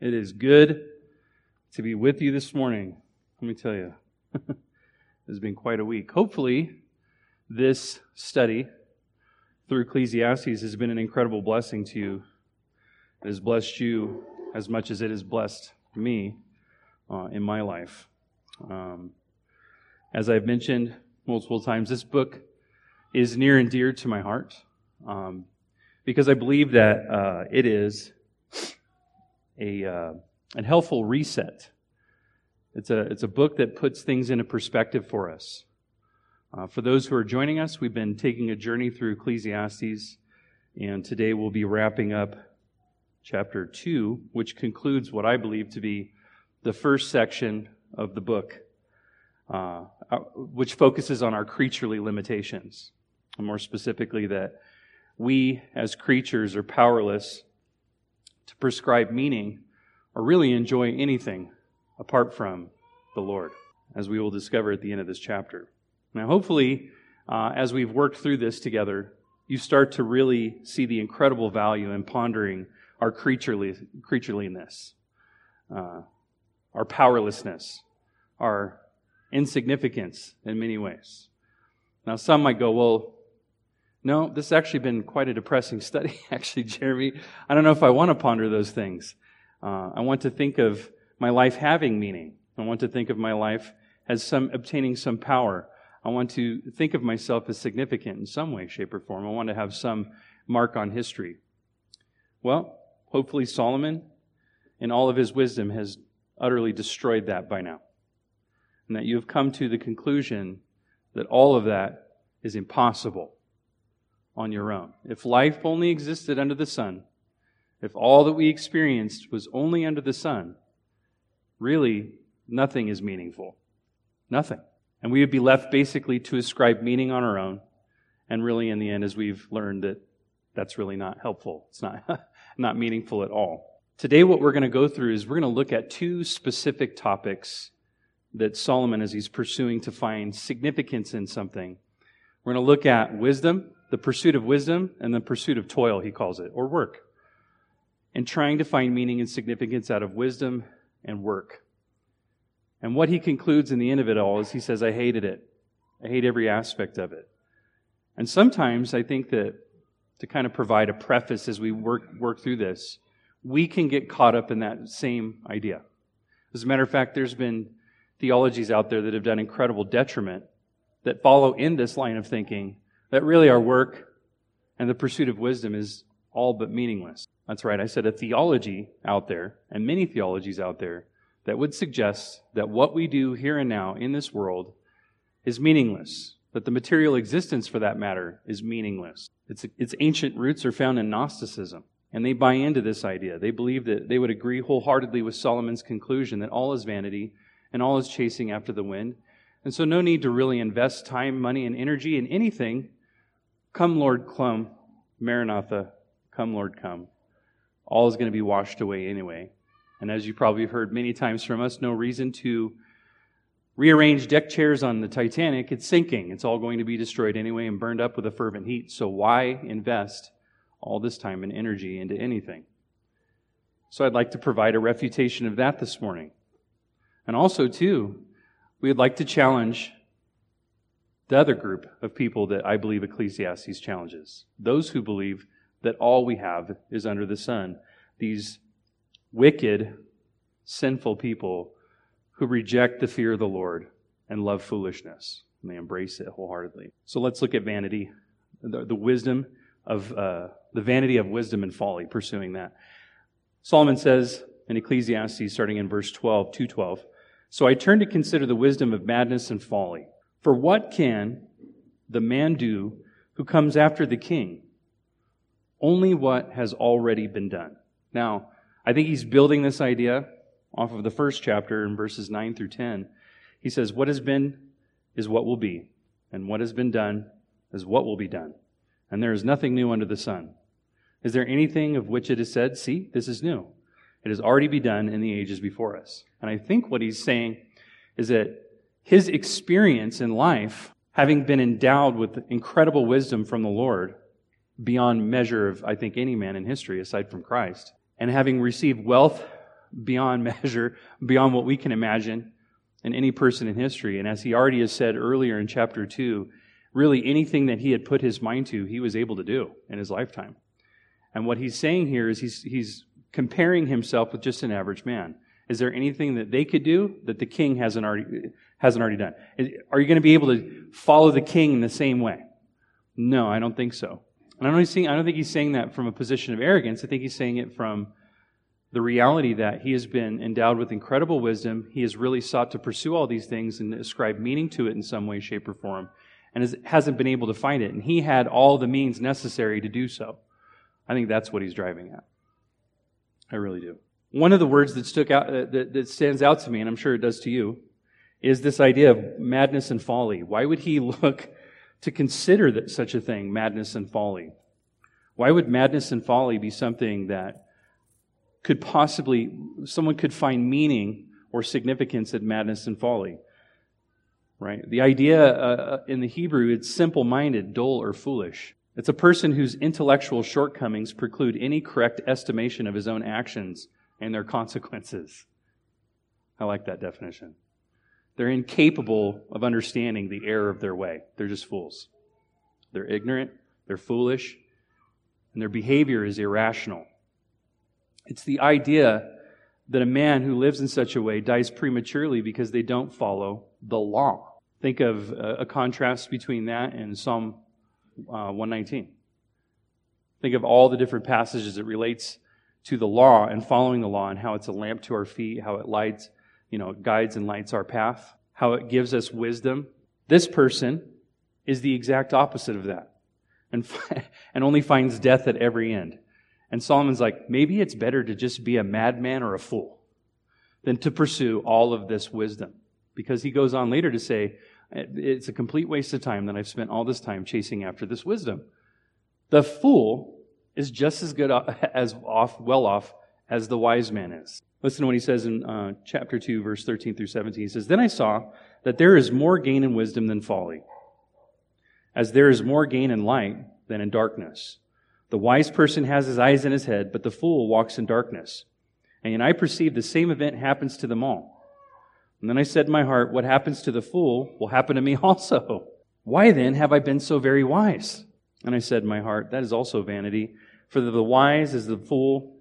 It is good to be with you this morning. Let me tell you, it has been quite a week. Hopefully, this study through Ecclesiastes has been an incredible blessing to you. It has blessed you as much as it has blessed me uh, in my life. Um, as I've mentioned multiple times, this book is near and dear to my heart um, because I believe that uh, it is a, uh, a helpful reset. It's a, it's a book that puts things into perspective for us. Uh, for those who are joining us, we've been taking a journey through Ecclesiastes, and today we'll be wrapping up chapter 2, which concludes what I believe to be the first section of the book, uh, uh which focuses on our creaturely limitations. And more specifically, that we as creatures are powerless to prescribe meaning or really enjoy anything apart from the Lord, as we will discover at the end of this chapter. Now, hopefully, uh, as we've worked through this together, you start to really see the incredible value in pondering our creaturely, creatureliness, uh, our powerlessness, our insignificance in many ways. Now, some might go, well, no, this has actually been quite a depressing study, actually, Jeremy. I don't know if I want to ponder those things. Uh, I want to think of my life having meaning. I want to think of my life as some obtaining some power. I want to think of myself as significant in some way, shape, or form. I want to have some mark on history. Well, hopefully Solomon, in all of his wisdom, has utterly destroyed that by now. And that you have come to the conclusion that all of that is impossible on your own. If life only existed under the sun, if all that we experienced was only under the sun, really nothing is meaningful. Nothing. And we would be left basically to ascribe meaning on our own. And really, in the end, as we've learned that that's really not helpful. It's not, not meaningful at all. Today, what we're going to go through is we're going to look at two specific topics that Solomon, as he's pursuing to find significance in something, we're going to look at wisdom, the pursuit of wisdom, and the pursuit of toil, he calls it, or work and trying to find meaning and significance out of wisdom and work. And what he concludes in the end of it all is he says, I hated it. I hate every aspect of it. And sometimes I think that to kind of provide a preface as we work, work through this, we can get caught up in that same idea. As a matter of fact, there's been theologies out there that have done incredible detriment that follow in this line of thinking that really our work and the pursuit of wisdom is all but meaningless. That's right. I said a theology out there, and many theologies out there, that would suggest that what we do here and now in this world is meaningless, that the material existence for that matter is meaningless. Its, its ancient roots are found in Gnosticism, and they buy into this idea. They believe that they would agree wholeheartedly with Solomon's conclusion that all is vanity and all is chasing after the wind. And so, no need to really invest time, money, and energy in anything. Come, Lord, come. Maranatha, come, Lord, come all is going to be washed away anyway. And as you probably heard many times from us, no reason to rearrange deck chairs on the Titanic. It's sinking. It's all going to be destroyed anyway and burned up with a fervent heat. So why invest all this time and energy into anything? So I'd like to provide a refutation of that this morning. And also, too, we would like to challenge the other group of people that I believe Ecclesiastes challenges. Those who believe that all we have is under the sun. These wicked, sinful people who reject the fear of the Lord and love foolishness, and they embrace it wholeheartedly. So let's look at vanity, the, the wisdom of uh, the vanity of wisdom and folly, pursuing that. Solomon says in Ecclesiastes, starting in verse 12, 212, So I turn to consider the wisdom of madness and folly. For what can the man do who comes after the king? only what has already been done. Now, I think he's building this idea off of the first chapter in verses 9 through 10. He says, What has been is what will be, and what has been done is what will be done. And there is nothing new under the sun. Is there anything of which it is said, See, this is new? It has already been done in the ages before us. And I think what he's saying is that his experience in life, having been endowed with incredible wisdom from the Lord, beyond measure of, I think, any man in history aside from Christ. And having received wealth beyond measure, beyond what we can imagine, in any person in history. And as he already has said earlier in chapter 2, really anything that he had put his mind to, he was able to do in his lifetime. And what he's saying here is he's, he's comparing himself with just an average man. Is there anything that they could do that the king hasn't already, hasn't already done? Are you going to be able to follow the king in the same way? No, I don't think so. And I don't, I don't think he's saying that from a position of arrogance. I think he's saying it from the reality that he has been endowed with incredible wisdom. He has really sought to pursue all these things and ascribe meaning to it in some way, shape, or form, and has, hasn't been able to find it. And he had all the means necessary to do so. I think that's what he's driving at. I really do. One of the words that stuck out uh, that, that stands out to me, and I'm sure it does to you, is this idea of madness and folly. Why would he look to consider that such a thing, madness and folly? Why would madness and folly be something that could possibly someone could find meaning or significance in madness and folly? Right? The idea uh, uh in the Hebrew, it's simple-minded, dull, or foolish. It's a person whose intellectual shortcomings preclude any correct estimation of his own actions and their consequences. I like that definition. They're incapable of understanding the error of their way. They're just fools. They're ignorant, they're foolish, and their behavior is irrational. It's the idea that a man who lives in such a way dies prematurely because they don't follow the law. Think of a, contrast between that and Psalm uh, 119. Think of all the different passages it relates to the law and following the law and how it's a lamp to our feet, how it lights, you know, guides and lights our path, how it gives us wisdom. This person is the exact opposite of that and, and only finds death at every end. And Solomon's like, maybe it's better to just be a madman or a fool than to pursue all of this wisdom. Because he goes on later to say, it's a complete waste of time that I've spent all this time chasing after this wisdom. The fool is just as good as off, well off as the wise man is. Listen to what he says in uh, chapter 2, verse 13 through 17. He says, Then I saw that there is more gain in wisdom than folly, as there is more gain in light than in darkness. The wise person has his eyes in his head, but the fool walks in darkness. And I perceive the same event happens to them all. And then I said in my heart, What happens to the fool will happen to me also. Why then have I been so very wise? And I said in my heart, That is also vanity. For the wise is the fool.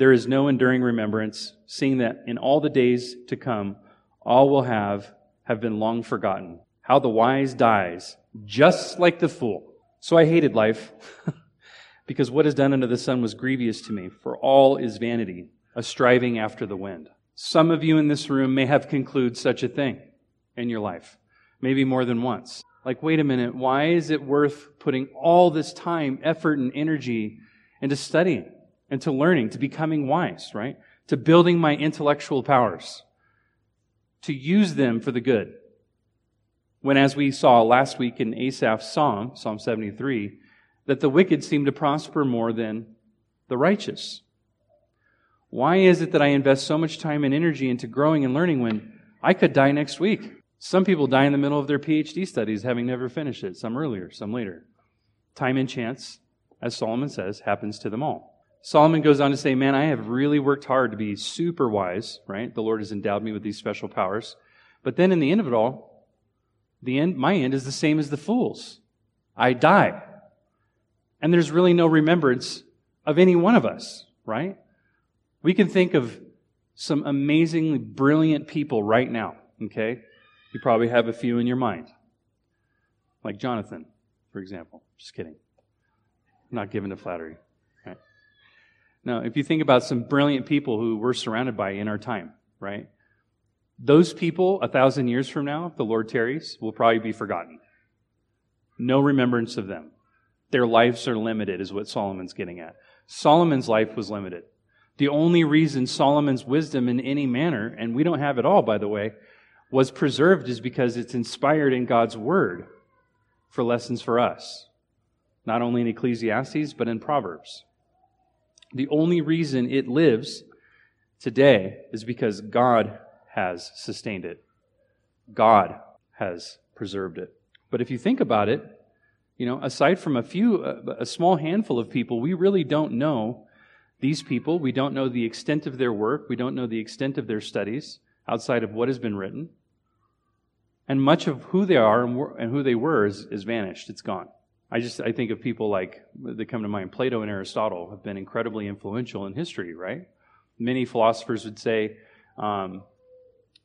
There is no enduring remembrance, seeing that in all the days to come, all will have have been long forgotten. How the wise dies, just like the fool. So I hated life, because what is done under the sun was grievous to me, for all is vanity, a striving after the wind. Some of you in this room may have concluded such a thing in your life, maybe more than once. Like, wait a minute, why is it worth putting all this time, effort, and energy into studying and to learning, to becoming wise, right? To building my intellectual powers, to use them for the good. When, as we saw last week in Asaph's Psalm, Psalm 73, that the wicked seem to prosper more than the righteous. Why is it that I invest so much time and energy into growing and learning when I could die next week? Some people die in the middle of their PhD studies having never finished it, some earlier, some later. Time and chance, as Solomon says, happens to them all. Solomon goes on to say, Man, I have really worked hard to be super wise, right? The Lord has endowed me with these special powers. But then in the end of it all, the end, my end is the same as the fool's. I die. And there's really no remembrance of any one of us, right? We can think of some amazingly brilliant people right now, okay? You probably have a few in your mind. Like Jonathan, for example. Just kidding. I'm not given to flattery. Now, if you think about some brilliant people who we're surrounded by in our time, right? Those people, a thousand years from now, if the Lord tarries, will probably be forgotten. No remembrance of them. Their lives are limited, is what Solomon's getting at. Solomon's life was limited. The only reason Solomon's wisdom in any manner, and we don't have it all, by the way, was preserved is because it's inspired in God's Word for lessons for us, not only in Ecclesiastes, but in Proverbs. The only reason it lives today is because God has sustained it. God has preserved it. But if you think about it, you know, aside from a few, a small handful of people, we really don't know These people, we don't know the extent of their work, we don't know the extent of their studies outside of what has been written. And much of who they are and who they were is, is vanished. It's gone. I just I think of people like that come to mind. Plato and Aristotle have been incredibly influential in history, right? Many philosophers would say um,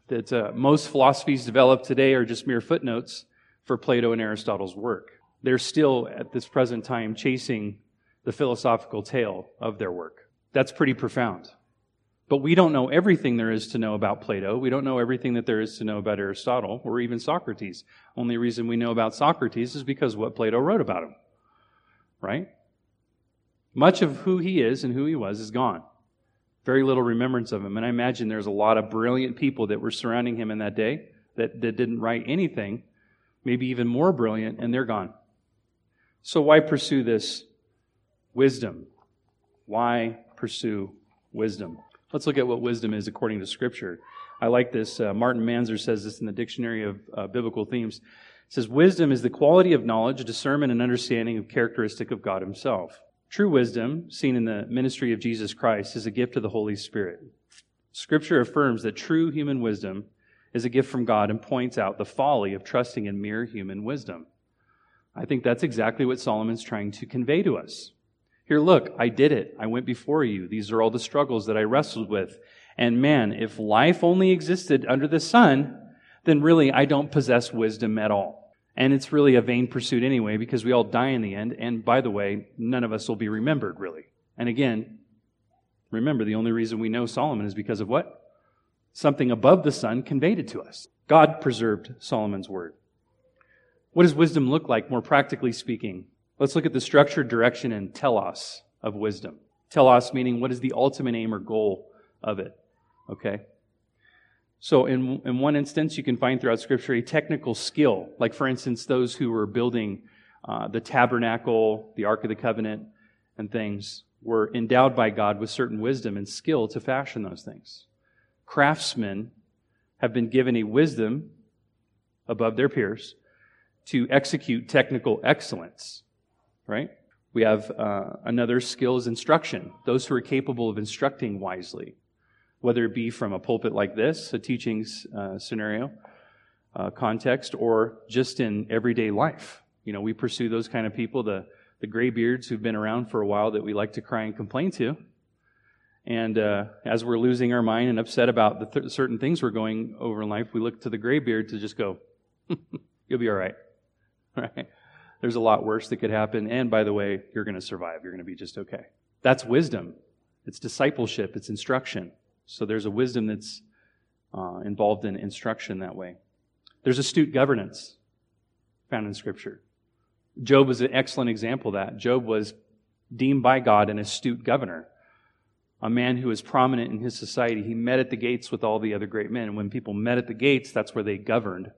that uh, most philosophies developed today are just mere footnotes for Plato and Aristotle's work. They're still at this present time chasing the philosophical tail of their work. That's pretty profound. But we don't know everything there is to know about Plato. We don't know everything that there is to know about Aristotle or even Socrates. Only reason we know about Socrates is because what Plato wrote about him. Right? Much of who he is and who he was is gone. Very little remembrance of him. And I imagine there's a lot of brilliant people that were surrounding him in that day that, that didn't write anything, maybe even more brilliant, and they're gone. So why pursue this wisdom? Why pursue wisdom? Let's look at what wisdom is according to Scripture. I like this. Uh, Martin Manser says this in the Dictionary of uh, Biblical Themes. It says, Wisdom is the quality of knowledge, discernment, and understanding of characteristic of God Himself. True wisdom, seen in the ministry of Jesus Christ, is a gift of the Holy Spirit. Scripture affirms that true human wisdom is a gift from God and points out the folly of trusting in mere human wisdom. I think that's exactly what Solomon's trying to convey to us. Here, look, I did it. I went before you. These are all the struggles that I wrestled with. And man, if life only existed under the sun, then really I don't possess wisdom at all. And it's really a vain pursuit anyway, because we all die in the end. And by the way, none of us will be remembered, really. And again, remember, the only reason we know Solomon is because of what? Something above the sun conveyed it to us. God preserved Solomon's word. What does wisdom look like, more practically speaking? Let's look at the structured direction and telos of wisdom. Telos meaning what is the ultimate aim or goal of it. Okay? So, in, in one instance, you can find throughout Scripture a technical skill. Like, for instance, those who were building uh, the tabernacle, the Ark of the Covenant, and things were endowed by God with certain wisdom and skill to fashion those things. Craftsmen have been given a wisdom above their peers to execute technical excellence right? We have uh, another skill is instruction. Those who are capable of instructing wisely, whether it be from a pulpit like this, a teaching uh, scenario, uh, context, or just in everyday life. You know, we pursue those kind of people, the, the graybeards who've been around for a while that we like to cry and complain to. And uh, as we're losing our mind and upset about the th- certain things we're going over in life, we look to the graybeard to just go, you'll be all right. Right? There's a lot worse that could happen. And by the way, you're going to survive. You're going to be just okay. That's wisdom. It's discipleship. It's instruction. So there's a wisdom that's uh, involved in instruction that way. There's astute governance found in Scripture. Job was an excellent example of that. Job was deemed by God an astute governor, a man who was prominent in his society. He met at the gates with all the other great men. And when people met at the gates, that's where they governed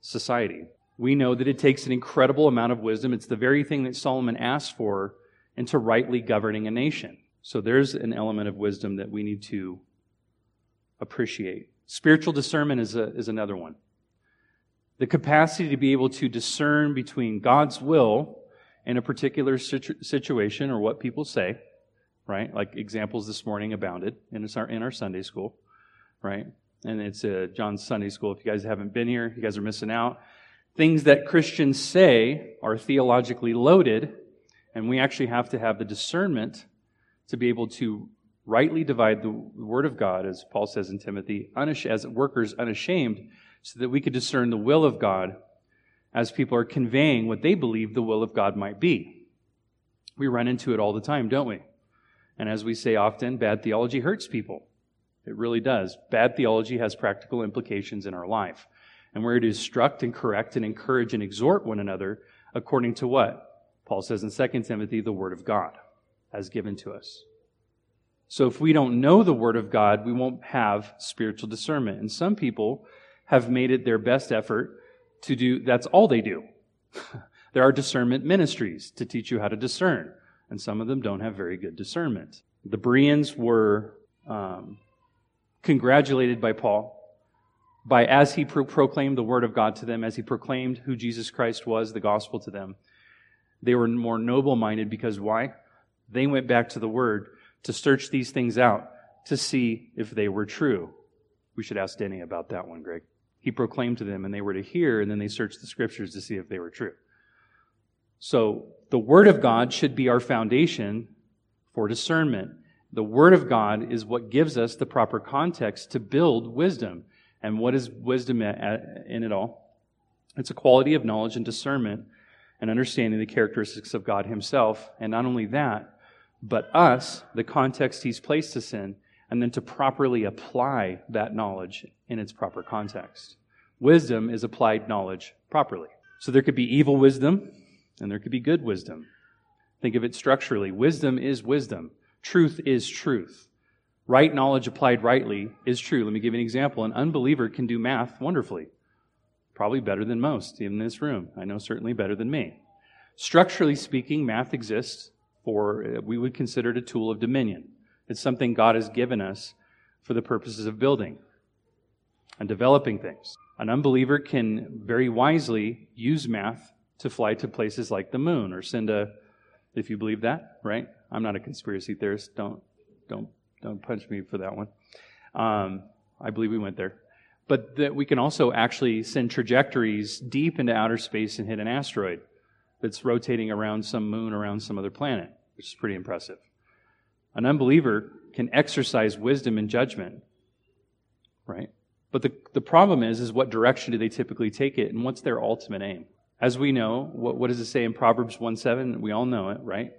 society we know that it takes an incredible amount of wisdom. It's the very thing that Solomon asked for into rightly governing a nation. So there's an element of wisdom that we need to appreciate. Spiritual discernment is, a, is another one. The capacity to be able to discern between God's will in a particular situ- situation or what people say, right? Like examples this morning abounded in our, in our Sunday school, right? And it's uh, John's Sunday school. If you guys haven't been here, you guys are missing out things that Christians say are theologically loaded, and we actually have to have the discernment to be able to rightly divide the word of God, as Paul says in Timothy, as workers unashamed, so that we could discern the will of God as people are conveying what they believe the will of God might be. We run into it all the time, don't we? And as we say often, bad theology hurts people. It really does. Bad theology has practical implications in our life and we're to instruct and correct and encourage and exhort one another according to what? Paul says in 2 Timothy, the Word of God has given to us. So if we don't know the Word of God, we won't have spiritual discernment. And some people have made it their best effort to do, that's all they do. there are discernment ministries to teach you how to discern, and some of them don't have very good discernment. The Bereans were um, congratulated by Paul by as he pro- proclaimed the word of God to them, as he proclaimed who Jesus Christ was, the gospel to them, they were more noble minded because why? They went back to the word to search these things out to see if they were true. We should ask Denny about that one, Greg. He proclaimed to them, and they were to hear, and then they searched the scriptures to see if they were true. So the Word of God should be our foundation for discernment. The Word of God is what gives us the proper context to build wisdom. And what is wisdom in it all? It's a quality of knowledge and discernment and understanding the characteristics of God Himself. And not only that, but us, the context He's placed us in, and then to properly apply that knowledge in its proper context. Wisdom is applied knowledge properly. So there could be evil wisdom and there could be good wisdom. Think of it structurally. Wisdom is wisdom. Truth is truth. Right knowledge applied rightly is true. Let me give you an example. An unbeliever can do math wonderfully. Probably better than most, in this room. I know certainly better than me. Structurally speaking, math exists for, uh, we would consider it a tool of dominion. It's something God has given us for the purposes of building and developing things. An unbeliever can very wisely use math to fly to places like the moon or send a, if you believe that, right? I'm not a conspiracy theorist. Don't, don't, don't punch me for that one. Um, I believe we went there. But that we can also actually send trajectories deep into outer space and hit an asteroid that's rotating around some moon around some other planet, which is pretty impressive. An unbeliever can exercise wisdom and judgment, right? But the, the problem is, is what direction do they typically take it and what's their ultimate aim? As we know, what, what does it say in Proverbs 1 7? We all know it, right?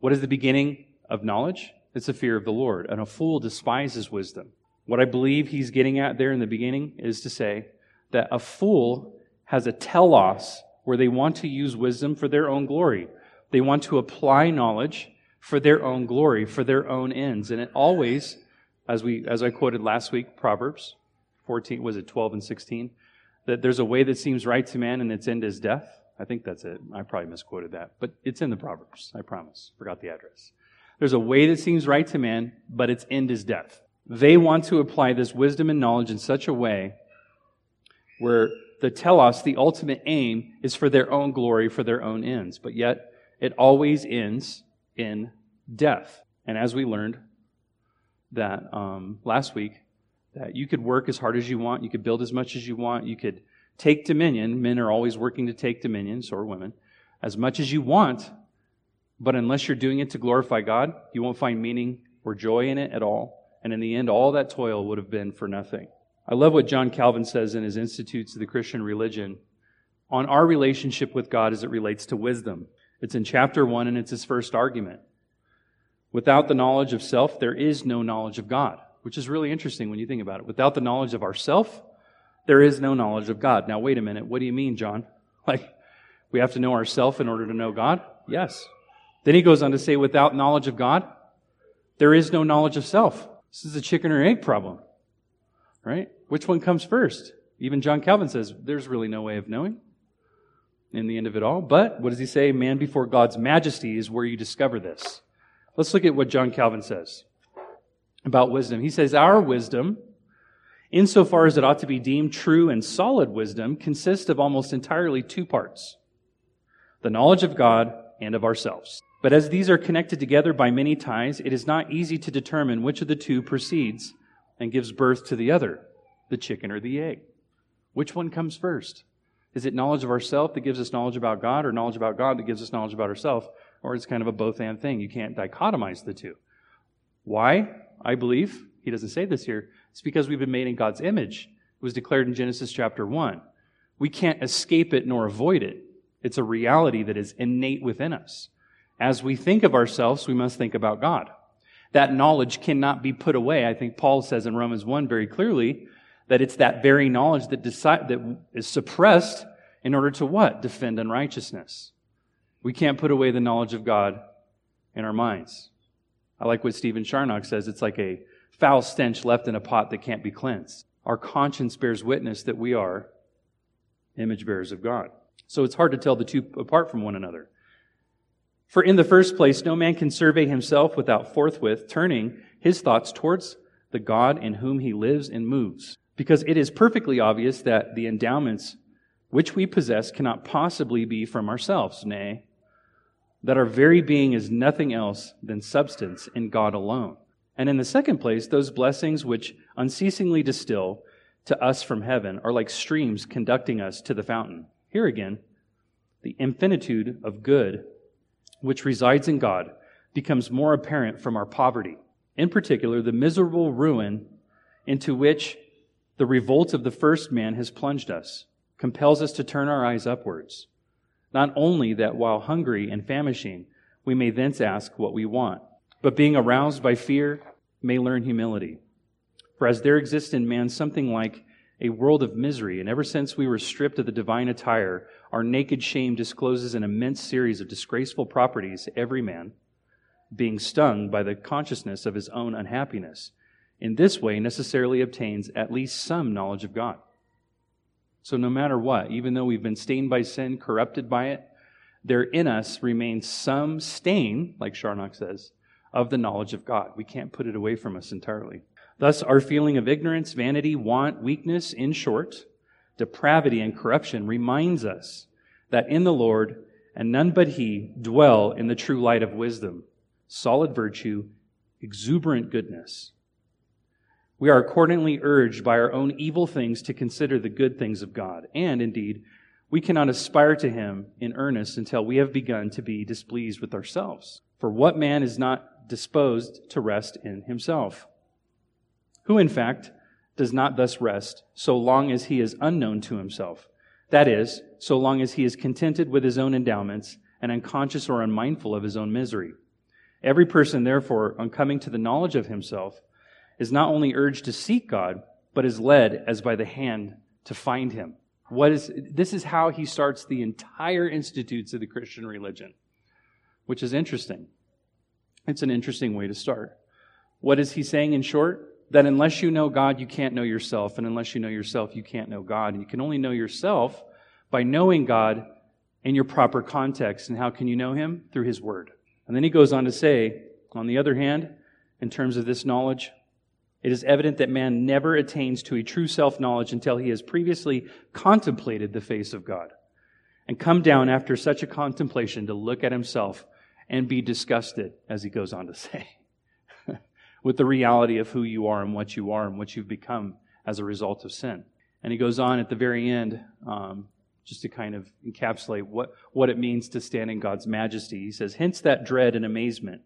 What is the beginning of knowledge? It's the fear of the Lord. And a fool despises wisdom. What I believe he's getting at there in the beginning is to say that a fool has a telos where they want to use wisdom for their own glory. They want to apply knowledge for their own glory, for their own ends. And it always, as we as I quoted last week, Proverbs 14, was it 12 and 16? That there's a way that seems right to man and its end is death. I think that's it. I probably misquoted that, but it's in the Proverbs. I promise. Forgot the address. There's a way that seems right to man, but its end is death. They want to apply this wisdom and knowledge in such a way where the telos, the ultimate aim, is for their own glory, for their own ends. But yet, it always ends in death. And as we learned that um, last week, that you could work as hard as you want, you could build as much as you want, you could take dominion. Men are always working to take dominion, so are women, as much as you want. But unless you're doing it to glorify God, you won't find meaning or joy in it at all. And in the end, all that toil would have been for nothing. I love what John Calvin says in his Institutes of the Christian Religion on our relationship with God as it relates to wisdom. It's in chapter one, and it's his first argument. Without the knowledge of self, there is no knowledge of God, which is really interesting when you think about it. Without the knowledge of ourself, there is no knowledge of God. Now, wait a minute. What do you mean, John? Like, we have to know ourself in order to know God? Yes. Then he goes on to say, without knowledge of God, there is no knowledge of self. This is a chicken or egg problem, right? Which one comes first? Even John Calvin says there's really no way of knowing in the end of it all. But what does he say? Man before God's majesty is where you discover this. Let's look at what John Calvin says about wisdom. He says, Our wisdom, insofar as it ought to be deemed true and solid wisdom, consists of almost entirely two parts the knowledge of God and of ourselves. But as these are connected together by many ties, it is not easy to determine which of the two proceeds and gives birth to the other, the chicken or the egg. Which one comes first? Is it knowledge of ourself that gives us knowledge about God, or knowledge about God that gives us knowledge about ourselves? Or it's kind of a both and thing. You can't dichotomize the two. Why? I believe, he doesn't say this here, it's because we've been made in God's image. It was declared in Genesis chapter 1. We can't escape it nor avoid it. It's a reality that is innate within us. As we think of ourselves, we must think about God. That knowledge cannot be put away. I think Paul says in Romans 1 very clearly that it's that very knowledge that, that is suppressed in order to what? Defend unrighteousness. We can't put away the knowledge of God in our minds. I like what Stephen Charnock says. It's like a foul stench left in a pot that can't be cleansed. Our conscience bears witness that we are image bearers of God. So it's hard to tell the two apart from one another. For in the first place, no man can survey himself without forthwith turning his thoughts towards the God in whom he lives and moves. Because it is perfectly obvious that the endowments which we possess cannot possibly be from ourselves. Nay, that our very being is nothing else than substance in God alone. And in the second place, those blessings which unceasingly distill to us from heaven are like streams conducting us to the fountain. Here again, the infinitude of good which resides in God becomes more apparent from our poverty. In particular, the miserable ruin into which the revolt of the first man has plunged us compels us to turn our eyes upwards. Not only that while hungry and famishing, we may thence ask what we want, but being aroused by fear, may learn humility. For as there exists in man something like a world of misery, and ever since we were stripped of the divine attire, our naked shame discloses an immense series of disgraceful properties to every man, being stung by the consciousness of his own unhappiness. In this way, necessarily obtains at least some knowledge of God. So, no matter what, even though we've been stained by sin, corrupted by it, there in us remains some stain, like Charnock says, of the knowledge of God. We can't put it away from us entirely. Thus, our feeling of ignorance, vanity, want, weakness, in short, depravity, and corruption reminds us that in the Lord and none but He dwell in the true light of wisdom, solid virtue, exuberant goodness. We are accordingly urged by our own evil things to consider the good things of God. And indeed, we cannot aspire to Him in earnest until we have begun to be displeased with ourselves. For what man is not disposed to rest in himself. Who, in fact, does not thus rest so long as he is unknown to himself. That is, so long as he is contented with his own endowments and unconscious or unmindful of his own misery. Every person, therefore, on coming to the knowledge of himself, is not only urged to seek God, but is led as by the hand to find him. What is, this is how he starts the entire institutes of the Christian religion, which is interesting. It's an interesting way to start. What is he saying in short? That unless you know God, you can't know yourself. And unless you know yourself, you can't know God. And you can only know yourself by knowing God in your proper context. And how can you know him? Through his word. And then he goes on to say, on the other hand, in terms of this knowledge, it is evident that man never attains to a true self knowledge until he has previously contemplated the face of God and come down after such a contemplation to look at himself and be disgusted, as he goes on to say, with the reality of who you are and what you are and what you've become as a result of sin. And he goes on at the very end, um, just to kind of encapsulate what, what it means to stand in God's majesty. He says, Hence that dread and amazement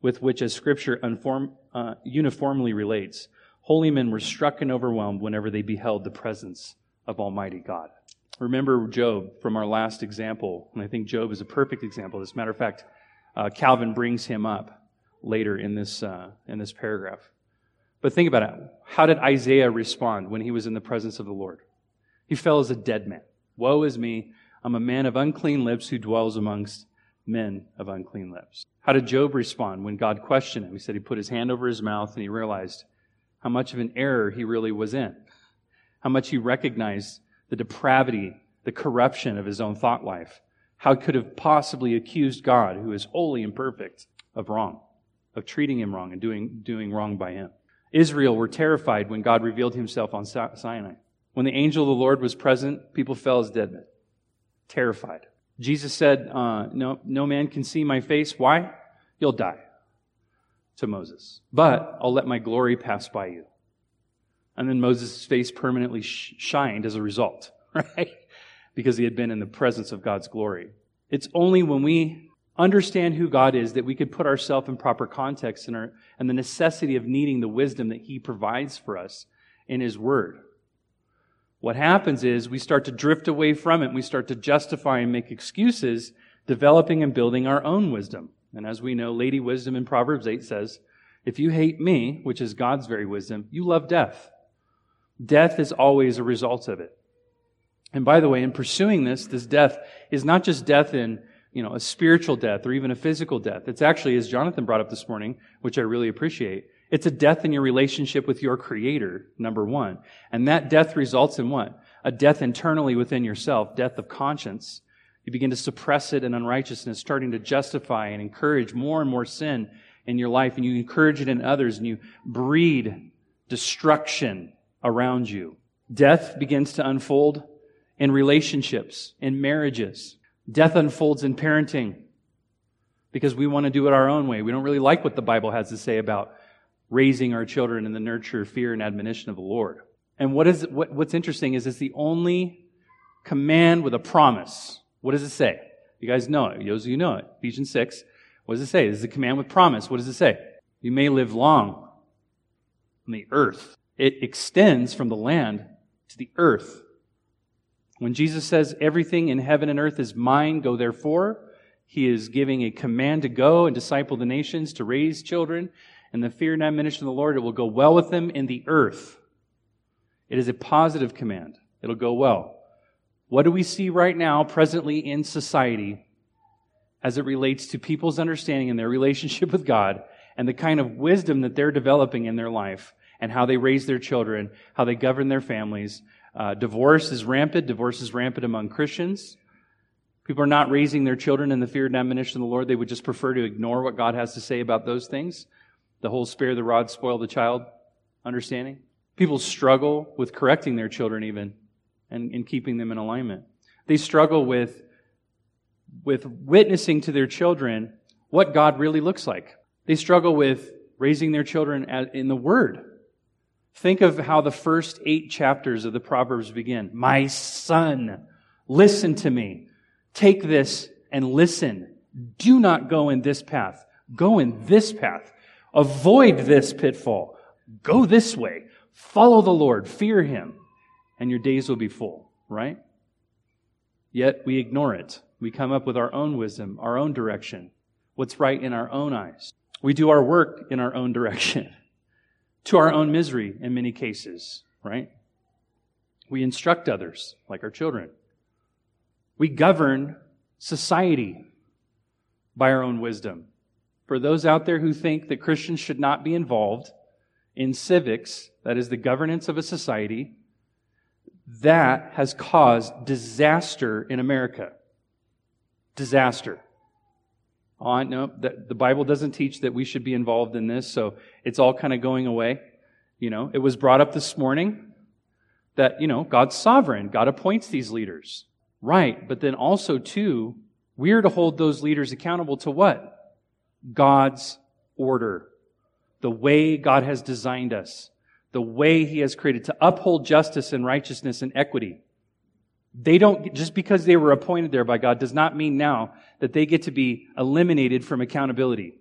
with which, as Scripture unform, uh, uniformly relates, holy men were struck and overwhelmed whenever they beheld the presence of Almighty God. Remember Job from our last example, and I think Job is a perfect example. As a matter of fact, uh, Calvin brings him up later in this, uh, in this paragraph. But think about it. How did Isaiah respond when he was in the presence of the Lord? He fell as a dead man. Woe is me. I'm a man of unclean lips who dwells amongst men of unclean lips. How did Job respond when God questioned him? He said he put his hand over his mouth and he realized how much of an error he really was in, how much he recognized the depravity, the corruption of his own thought life. How he could have possibly accused God, who is holy and perfect, of wrong, of treating him wrong and doing, doing wrong by him? Israel were terrified when God revealed himself on Sinai. When the angel of the Lord was present, people fell as dead men, terrified. Jesus said, uh, no, no man can see my face. Why? You'll die to Moses. But I'll let my glory pass by you. And then Moses' face permanently sh- shined as a result, right? because he had been in the presence of God's glory. It's only when we understand who God is that we could put ourselves in proper context and, our, and the necessity of needing the wisdom that he provides for us in his word. What happens is we start to drift away from it. We start to justify and make excuses, developing and building our own wisdom. And as we know, Lady Wisdom in Proverbs 8 says, If you hate me, which is God's very wisdom, you love death. Death is always a result of it. And by the way, in pursuing this, this death is not just death in, you know, a spiritual death or even a physical death. It's actually, as Jonathan brought up this morning, which I really appreciate, it's a death in your relationship with your creator, number one. And that death results in what? A death internally within yourself, death of conscience. You begin to suppress it in unrighteousness, starting to justify and encourage more and more sin in your life, and you encourage it in others, and you breed destruction around you. Death begins to unfold in relationships, in marriages. Death unfolds in parenting. because we want to do it our own way. We don't really like what the Bible has to say about raising our children in the nurture, fear, and admonition of the Lord. And what is what, what's interesting is it's the only command with a promise. What does it say? You guys know it. Those of you know it. Ephesians 6. What does it say? This is a command with promise. What does it say? You may live long on the earth. It extends from the land to the earth. When Jesus says, Everything in heaven and earth is mine, go therefore, he is giving a command to go and disciple the nations, to raise children, and the fear and admonition of the Lord, it will go well with them in the earth. It is a positive command. It'll go well. What do we see right now, presently in society, as it relates to people's understanding and their relationship with God and the kind of wisdom that they're developing in their life and how they raise their children, how they govern their families? Uh, divorce is rampant. Divorce is rampant among Christians. People are not raising their children in the fear and admonition of the Lord. They would just prefer to ignore what God has to say about those things. The whole spare the rod, spoil the child understanding. People struggle with correcting their children even and, and keeping them in alignment. They struggle with, with witnessing to their children what God really looks like. They struggle with raising their children in the Word. Think of how the first eight chapters of the Proverbs begin. My son, listen to me. Take this and listen. Do not go in this path. Go in this path. Avoid this pitfall. Go this way. Follow the Lord. Fear him. And your days will be full, right? Yet we ignore it. We come up with our own wisdom, our own direction, what's right in our own eyes. We do our work in our own direction, to our own misery in many cases, right? We instruct others, like our children. We govern society by our own wisdom. For those out there who think that Christians should not be involved in civics, that is the governance of a society, that has caused disaster in America. Disaster. Oh, no, the, the Bible doesn't teach that we should be involved in this, so it's all kind of going away. You know, it was brought up this morning that, you know, God's sovereign. God appoints these leaders. Right, but then also, too, we're to hold those leaders accountable to what? God's order. The way God has designed us. The way He has created to uphold justice and righteousness and equity. They don't, just because they were appointed there by God does not mean now that they get to be eliminated from accountability.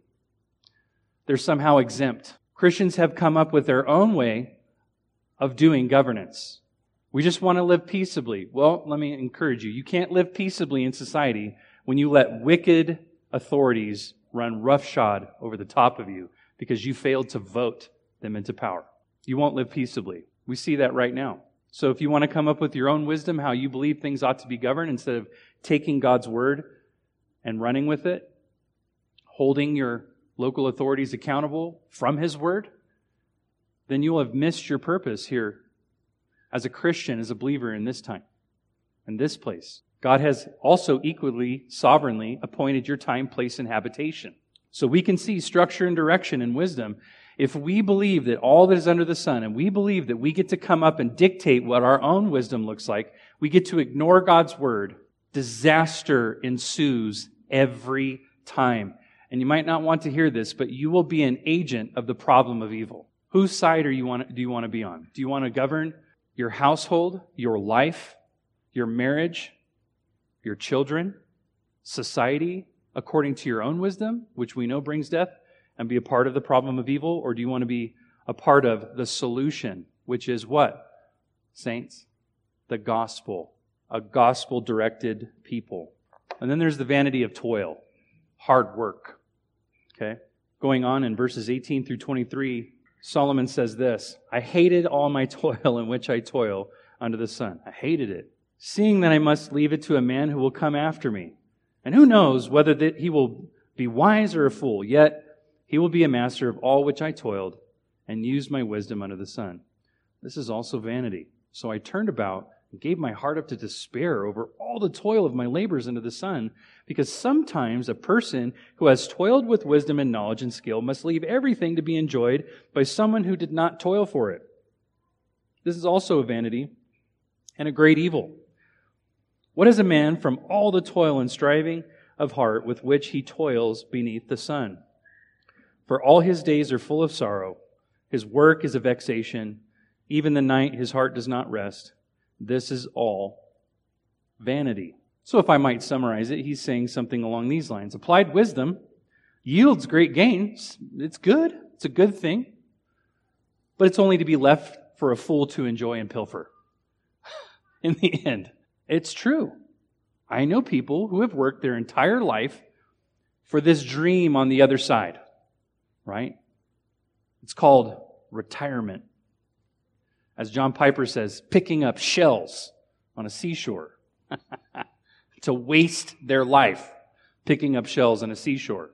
They're somehow exempt. Christians have come up with their own way of doing governance. We just want to live peaceably. Well, let me encourage you. You can't live peaceably in society when you let wicked authorities run roughshod over the top of you because you failed to vote them into power. You won't live peaceably. We see that right now. So if you want to come up with your own wisdom, how you believe things ought to be governed, instead of taking God's word and running with it, holding your local authorities accountable from His word, then you'll have missed your purpose here as a Christian, as a believer in this time, in this place. God has also equally, sovereignly appointed your time, place, and habitation. So we can see structure and direction and wisdom. If we believe that all that is under the sun, and we believe that we get to come up and dictate what our own wisdom looks like, we get to ignore God's word, disaster ensues every time. And you might not want to hear this, but you will be an agent of the problem of evil. Whose side are you want, do you want to be on? Do you want to govern your household, your life, your marriage, your children, society, according to your own wisdom, which we know brings death, and be a part of the problem of evil? Or do you want to be a part of the solution, which is what? Saints? The gospel. A gospel directed people. And then there's the vanity of toil, hard work. Okay? Going on in verses 18 through 23, Solomon says this I hated all my toil in which I toil under the sun. I hated it, seeing that I must leave it to a man who will come after me. And who knows whether that he will be wise or a fool, yet he will be a master of all which I toiled and used my wisdom under the sun. This is also vanity. So I turned about and gave my heart up to despair over all the toil of my labors under the sun, because sometimes a person who has toiled with wisdom and knowledge and skill must leave everything to be enjoyed by someone who did not toil for it. This is also a vanity and a great evil. What is a man from all the toil and striving of heart with which he toils beneath the sun. For all his days are full of sorrow. His work is a vexation. Even the night his heart does not rest. This is all vanity. So, if I might summarize it, he's saying something along these lines Applied wisdom yields great gains. It's good, it's a good thing, but it's only to be left for a fool to enjoy and pilfer. In the end, it's true. I know people who have worked their entire life for this dream on the other side, right? It's called retirement. As John Piper says, picking up shells on a seashore. to waste their life picking up shells on a seashore.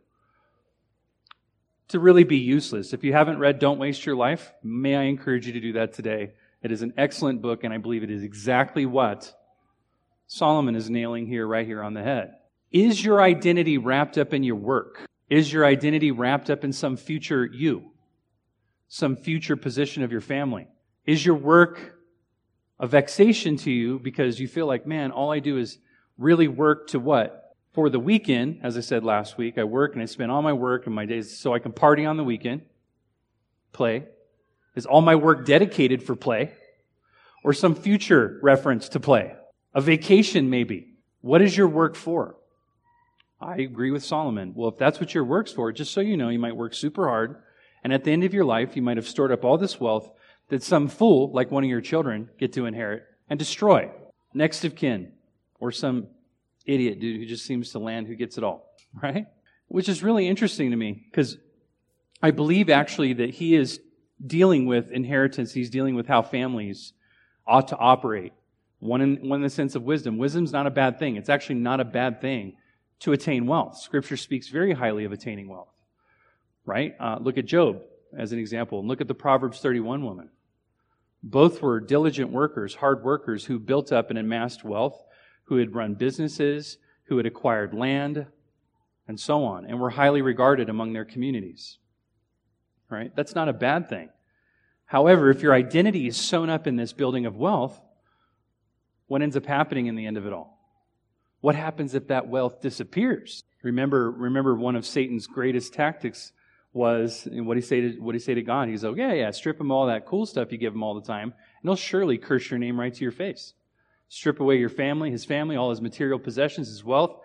To really be useless. If you haven't read Don't Waste Your Life, may I encourage you to do that today. It is an excellent book, and I believe it is exactly what Solomon is nailing here, right here on the head. Is your identity wrapped up in your work? Is your identity wrapped up in some future you? Some future position of your family? Is your work a vexation to you because you feel like, man, all I do is really work to what? For the weekend, as I said last week, I work and I spend all my work and my days so I can party on the weekend, play. Is all my work dedicated for play? Or some future reference to play? A vacation, maybe. What is your work for? I agree with Solomon. Well, if that's what your work's for, just so you know, you might work super hard, and at the end of your life, you might have stored up all this wealth that some fool, like one of your children, get to inherit and destroy. Next of kin, or some idiot dude who just seems to land who gets it all, right? Which is really interesting to me because I believe actually that he is dealing with inheritance. He's dealing with how families ought to operate. One in, one in the sense of wisdom. Wisdom's not a bad thing. It's actually not a bad thing to attain wealth. Scripture speaks very highly of attaining wealth, right? Uh, look at Job as an example, and look at the Proverbs 31 woman. Both were diligent workers, hard workers who built up and amassed wealth, who had run businesses, who had acquired land, and so on, and were highly regarded among their communities. Right? That's not a bad thing. However, if your identity is sewn up in this building of wealth, what ends up happening in the end of it all? What happens if that wealth disappears? Remember, remember one of Satan's greatest tactics was, what he say to what he say to God? He's like, yeah, yeah, strip him all that cool stuff you give him all the time, and he'll surely curse your name right to your face. Strip away your family, his family, all his material possessions, his wealth,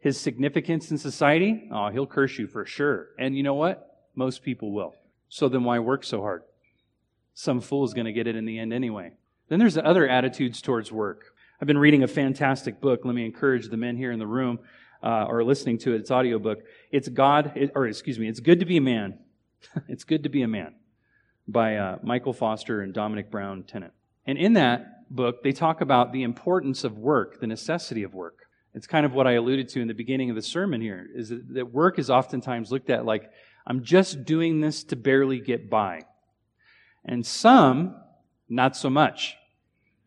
his significance in society. Oh, he'll curse you for sure. And you know what? Most people will. So then why work so hard? Some fool is going to get it in the end anyway. Then there's the other attitudes towards work. I've been reading a fantastic book. Let me encourage the men here in the room uh, or listening to it. It's audiobook. It's God, it, or excuse me, It's Good to Be a Man. it's Good to Be a Man by uh, Michael Foster and Dominic Bnonn Tennant. And in that book, they talk about the importance of work, the necessity of work. It's kind of what I alluded to in the beginning of the sermon here, is that, that work is oftentimes looked at like, I'm just doing this to barely get by. And some, not so much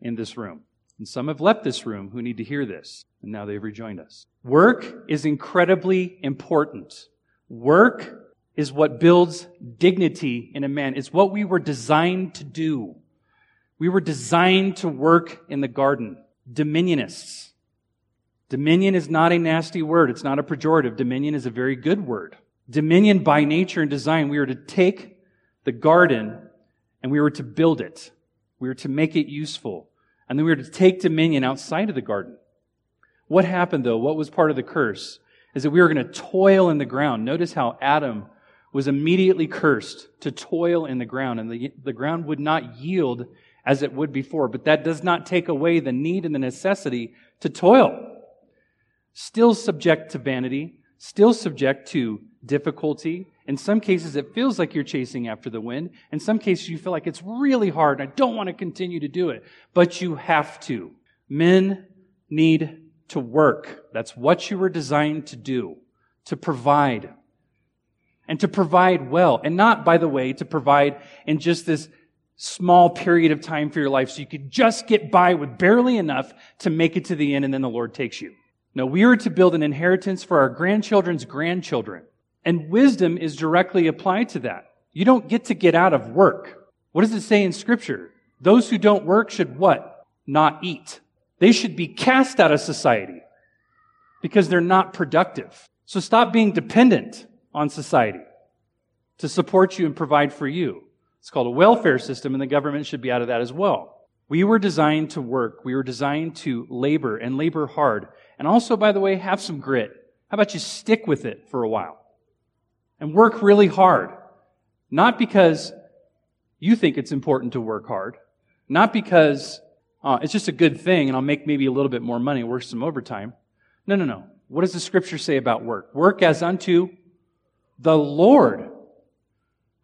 in this room. And some have left this room who need to hear this, and now they've rejoined us. Work is incredibly important. Work is what builds dignity in a man. It's what we were designed to do. We were designed to work in the garden. Dominionists. Dominion is not a nasty word. It's not a pejorative. Dominion is a very good word. Dominion by nature and design, we were to take the garden and we were to build it. We were to make it useful. And then we were to take dominion outside of the garden. What happened though? What was part of the curse? Is that we were going to toil in the ground. Notice how Adam was immediately cursed to toil in the ground, and the, the ground would not yield as it would before. But that does not take away the need and the necessity to toil. Still subject to vanity, still subject to difficulty. In some cases, it feels like you're chasing after the wind. In some cases, you feel like it's really hard and I don't want to continue to do it. But you have to. Men need to work. That's what you were designed to do, to provide. And to provide well. And not, by the way, to provide in just this small period of time for your life so you could just get by with barely enough to make it to the end and then the Lord takes you. No, we are to build an inheritance for our grandchildren's grandchildren. And wisdom is directly applied to that. You don't get to get out of work. What does it say in scripture? Those who don't work should what? Not eat. They should be cast out of society. because they're not productive. So stop being dependent on society to support you and provide for you. It's called a welfare system, and the government should be out of that as well. We were designed to work. We were designed to labor and labor hard. And also, by the way, have some grit. How about you stick with it for a while and work really hard? Not because you think it's important to work hard, not because uh, it's just a good thing and I'll make maybe a little bit more money, work some overtime. No, no, no. What does the scripture say about work? Work as unto the Lord.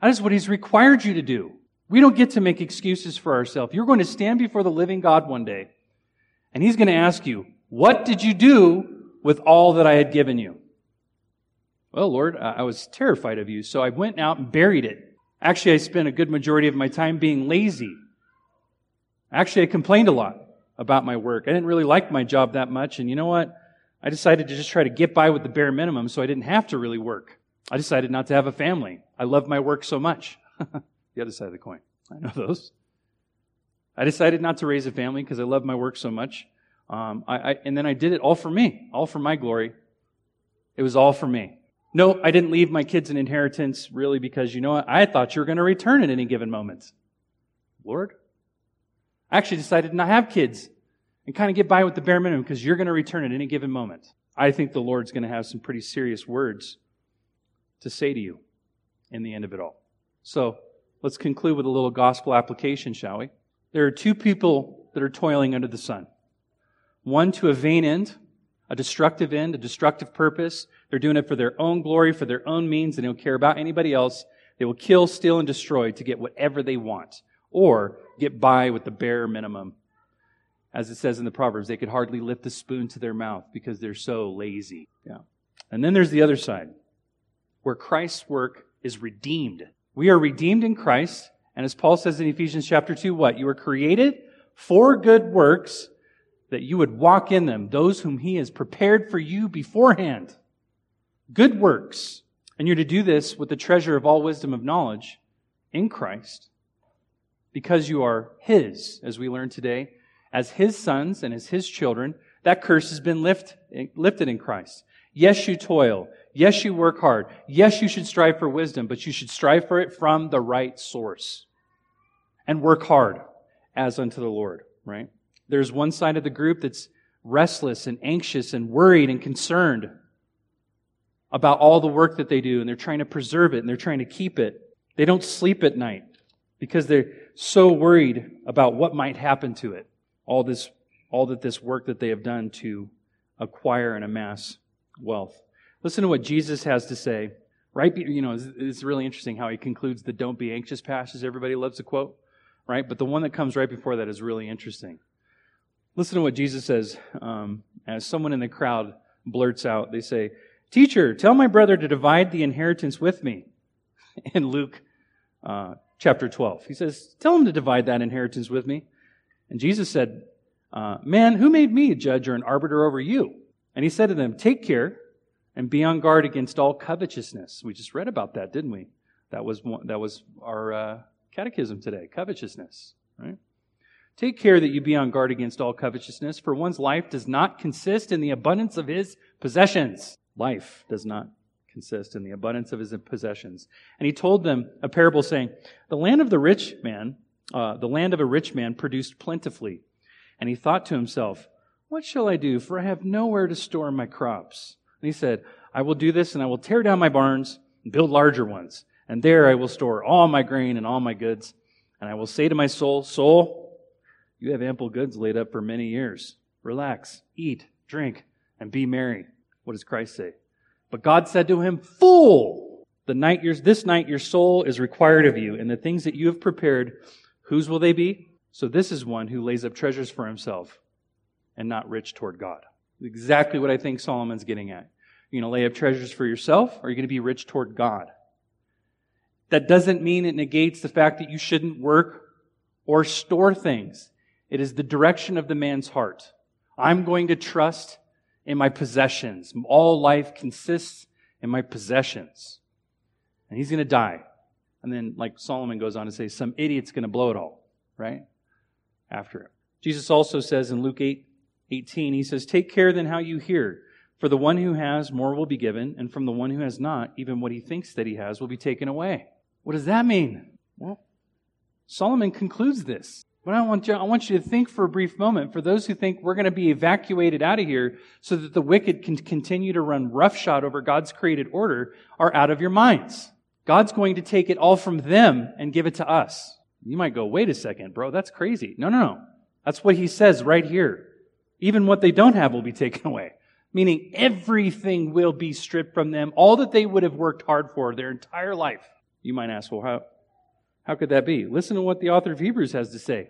That is what He's required you to do. We don't get to make excuses for ourselves. You're going to stand before the living God one day, and He's going to ask you, What did you do with all that I had given you? Well, Lord, I was terrified of you, so I went out and buried it. Actually, I spent a good majority of my time being lazy. Actually, I complained a lot about my work. I didn't really like my job that much, and you know what? I decided to just try to get by with the bare minimum so I didn't have to really work. I decided not to have a family. I love my work so much. the other side of the coin. I know those. I decided not to raise a family because I love my work so much. Um, I, I, and then I did it all for me, all for my glory. It was all for me. No, I didn't leave my kids an inheritance really because you know what? I thought you were going to return at any given moment. Lord, I actually decided not have kids and kind of get by with the bare minimum because you're going to return at any given moment. I think the Lord's going to have some pretty serious words to say to you in the end of it all. So let's conclude with a little gospel application, shall we? There are two people that are toiling under the sun. One to a vain end, a destructive end, a destructive purpose. They're doing it for their own glory, for their own means. And they don't care about anybody else. They will kill, steal, and destroy to get whatever they want or get by with the bare minimum as it says in the Proverbs, they could hardly lift the spoon to their mouth because they're so lazy. Yeah. And then there's the other side, where Christ's work is redeemed. We are redeemed in Christ, and as Paul says in Ephesians chapter 2, what? You were created for good works that you would walk in them, those whom he has prepared for you beforehand. Good works. And you're to do this with the treasure of all wisdom of knowledge in Christ because you are his, as we learned today as his sons and as his children, that curse has been lift, lifted in Christ. Yes, you toil. Yes, you work hard. Yes, you should strive for wisdom, but you should strive for it from the right source. And work hard as unto the Lord, right? There's one side of the group that's restless and anxious and worried and concerned about all the work that they do, and they're trying to preserve it and they're trying to keep it. They don't sleep at night because they're so worried about what might happen to it all this all that this work that they have done to acquire and amass wealth. Listen to what Jesus has to say. Right, you know, it's really interesting how he concludes the "Don't be anxious" passage. Everybody loves to quote, right? But the one that comes right before that is really interesting. Listen to what Jesus says um, as someone in the crowd blurts out. They say, "Teacher, tell my brother to divide the inheritance with me." In Luke uh, chapter twelve, he says, "Tell him to divide that inheritance with me." And Jesus said, uh, Man, who made me a judge or an arbiter over you? And he said to them, Take care and be on guard against all covetousness. We just read about that, didn't we? That was, one, that was our uh, catechism today covetousness, right? Take care that you be on guard against all covetousness, for one's life does not consist in the abundance of his possessions. Life does not consist in the abundance of his possessions. And he told them a parable saying, The land of the rich man uh, the land of a rich man produced plentifully. And he thought to himself, What shall I do? For I have nowhere to store my crops. And he said, I will do this, and I will tear down my barns and build larger ones. And there I will store all my grain and all my goods. And I will say to my soul, Soul, you have ample goods laid up for many years. Relax, eat, drink, and be merry. What does Christ say? But God said to him, Fool! The night this night your soul is required of you, and the things that you have prepared Whose will they be? So this is one who lays up treasures for himself and not rich toward God. Exactly what I think Solomon's getting at. You're going to lay up treasures for yourself, or you're you going to be rich toward God? That doesn't mean it negates the fact that you shouldn't work or store things. It is the direction of the man's heart. I'm going to trust in my possessions. All life consists in my possessions. And he's going to die. And then, like Solomon goes on to say, some idiot's going to blow it all, right? After him. Jesus also says in Luke 8, 18, he says, Take care then how you hear. For the one who has, more will be given, and from the one who has not, even what he thinks that he has will be taken away. What does that mean? Well, Solomon concludes this. But I want, you, I want you to think for a brief moment for those who think we're going to be evacuated out of here so that the wicked can continue to run roughshod over God's created order are out of your minds. God's going to take it all from them and give it to us. You might go, wait a second, bro, that's crazy. No, no, no. That's what he says right here. Even what they don't have will be taken away meaning everything will be stripped from them, all that they would have worked hard for their entire life. You might ask, well, how, how could that be? Listen to what the author of Hebrews has to say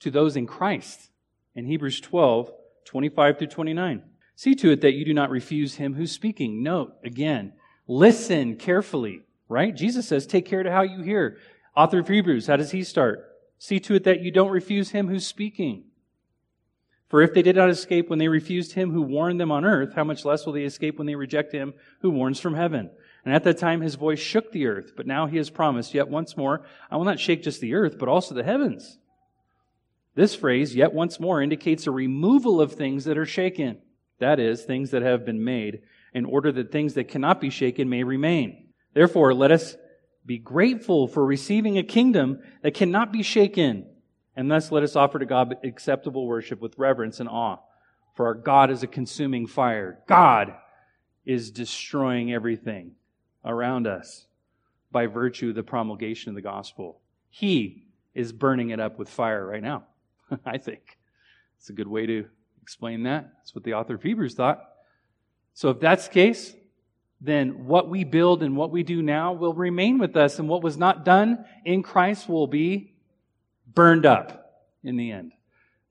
to those in Christ in Hebrews 12, 25 through 29. See to it that you do not refuse him who's speaking. Note, again, listen carefully, right? Jesus says, take care to how you hear. Author of Hebrews, how does he start? See to it that you don't refuse him who's speaking. For if they did not escape when they refused him who warned them on earth, how much less will they escape when they reject him who warns from heaven? And at that time his voice shook the earth, but now he has promised, yet once more, I will not shake just the earth, but also the heavens. This phrase, yet once more, indicates a removal of things that are shaken. That is, things that have been made, in order that things that cannot be shaken may remain. Therefore, let us be grateful for receiving a kingdom that cannot be shaken and thus let us offer to God acceptable worship with reverence and awe. For our God is a consuming fire. God is destroying everything around us by virtue of the promulgation of the gospel. He is burning it up with fire right now, I think. It's a good way to explain that. That's what the author of Hebrews thought. So if that's the case, then what we build and what we do now will remain with us, and what was not done in Christ will be burned up in the end.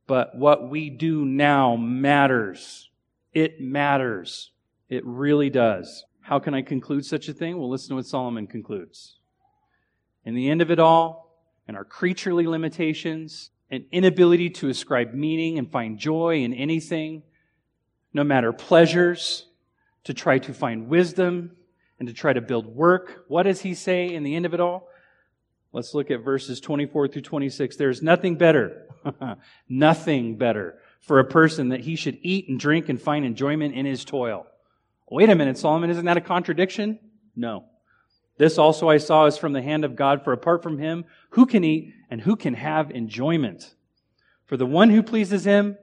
But what we do now matters. It matters. It really does. How can I conclude such a thing? Well, listen to what Solomon concludes. In the end of it all, and our creaturely limitations, an inability to ascribe meaning and find joy in anything, no matter pleasures, to try to find wisdom and to try to build work. What does he say in the end of it all? Let's look at verses 24 through 26. There's nothing better, nothing better for a person that he should eat and drink and find enjoyment in his toil. Wait a minute, Solomon, isn't that a contradiction? No. This also I saw is from the hand of God, for apart from him, who can eat and who can have enjoyment? For the one who pleases him,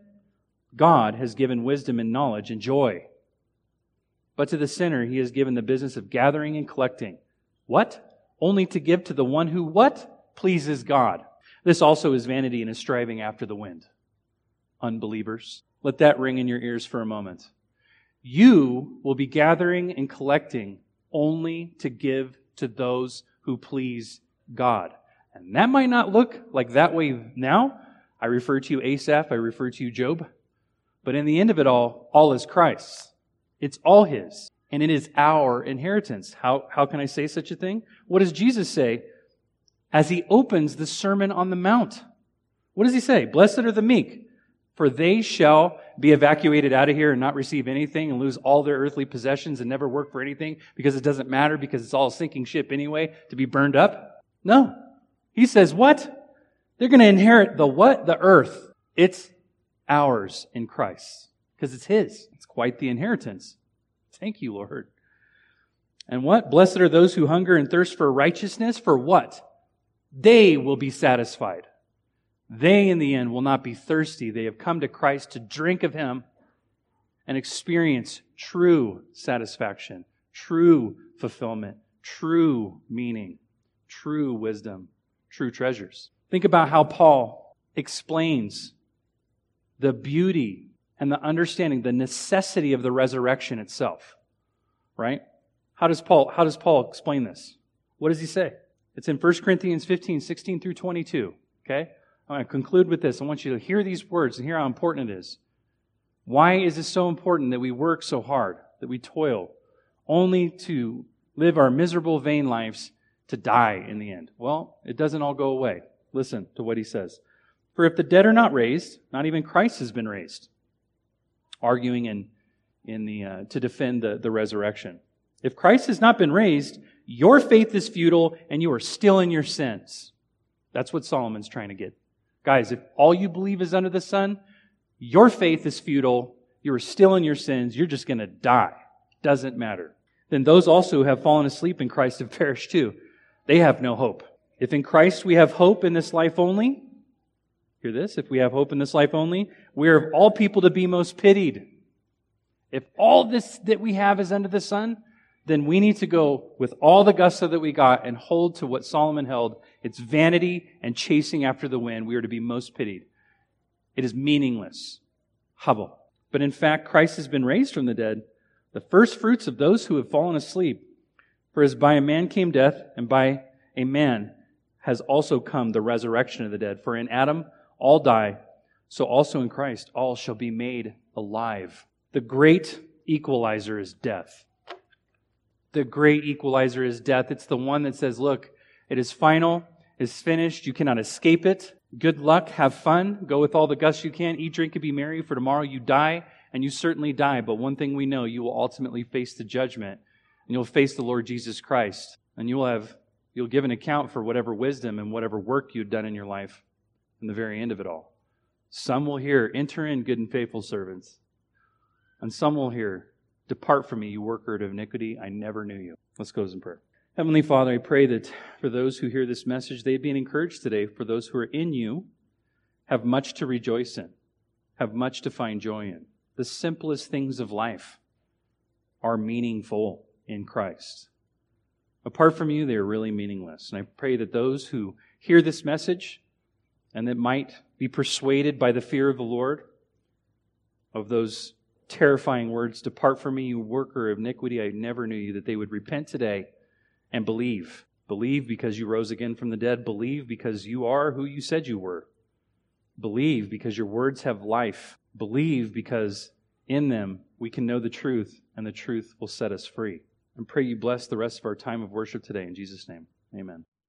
God has given wisdom and knowledge and joy. But to the sinner, he has given the business of gathering and collecting. What? only to give to the one who what? Pleases God. This also is vanity and is striving after the wind. Unbelievers, let that ring in your ears for a moment. You will be gathering and collecting only to give to those who please God. And that might not look like that way now. I refer to Asaph, I refer to Job. But in the end of it all, all is Christ's. It's all His and it is our inheritance. How, how can I say such a thing? What does Jesus say as he opens the Sermon on the Mount? What does he say? Blessed are the meek, for they shall be evacuated out of here and not receive anything and lose all their earthly possessions and never work for anything because it doesn't matter because it's all a sinking ship anyway to be burned up. No. He says what? They're going to inherit the what? The earth. It's ours in Christ because it's his. It's quite the inheritance. Thank you, Lord. And what? Blessed are those who hunger and thirst for righteousness. For what? They will be satisfied. They, in the end, will not be thirsty. They have come to Christ to drink of Him and experience true satisfaction, true fulfillment, true meaning, true wisdom, true treasures. Think about how Paul explains the beauty and the understanding, the necessity of the resurrection itself. Right? How does Paul, how does Paul explain this? What does he say? It's in 1 Corinthians 15, 16 through 22. Okay? I'm going to conclude with this. I want you to hear these words and hear how important it is. Why is it so important that we work so hard, that we toil, only to live our miserable, vain lives to die in the end? Well, it doesn't all go away. Listen to what he says. For if the dead are not raised, not even Christ has been raised arguing in, in the, uh, to defend the, the resurrection. If Christ has not been raised, your faith is futile and you are still in your sins. That's what Solomon's trying to get. Guys, if all you believe is under the sun, your faith is futile. you are still in your sins, you're just going to die. Doesn't matter. Then those also who have fallen asleep in Christ have perished too. They have no hope. If in Christ we have hope in this life only, hear this, if we have hope in this life only, we are of all people to be most pitied. If all this that we have is under the sun, then we need to go with all the gusto that we got and hold to what Solomon held. It's vanity and chasing after the wind. We are to be most pitied. It is meaningless. Hubble. But in fact, Christ has been raised from the dead, the first fruits of those who have fallen asleep. For as by a man came death, and by a man has also come the resurrection of the dead. For in Adam all die, so also in Christ all shall be made alive. The great equalizer is death. The great equalizer is death. It's the one that says, look, it is final, is finished, you cannot escape it. Good luck, have fun, go with all the gusts you can, eat, drink, and be merry, for tomorrow you die, and you certainly die. But one thing we know, you will ultimately face the judgment, and you'll face the Lord Jesus Christ, and you will have You'll give an account for whatever wisdom and whatever work you've done in your life in the very end of it all. Some will hear, Enter in, good and faithful servants. And some will hear, Depart from me, you worker of iniquity. I never knew you. Let's close in prayer. Heavenly Father, I pray that for those who hear this message, they'd be encouraged today. For those who are in you, have much to rejoice in, have much to find joy in. The simplest things of life are meaningful in Christ. Apart from you, they are really meaningless. And I pray that those who hear this message and that might be persuaded by the fear of the Lord of those terrifying words, Depart from me, you worker of iniquity, I never knew you, that they would repent today and believe. Believe because you rose again from the dead. Believe because you are who you said you were. Believe because your words have life. Believe because in them we can know the truth, and the truth will set us free and pray you bless the rest of our time of worship today. In Jesus' name, amen.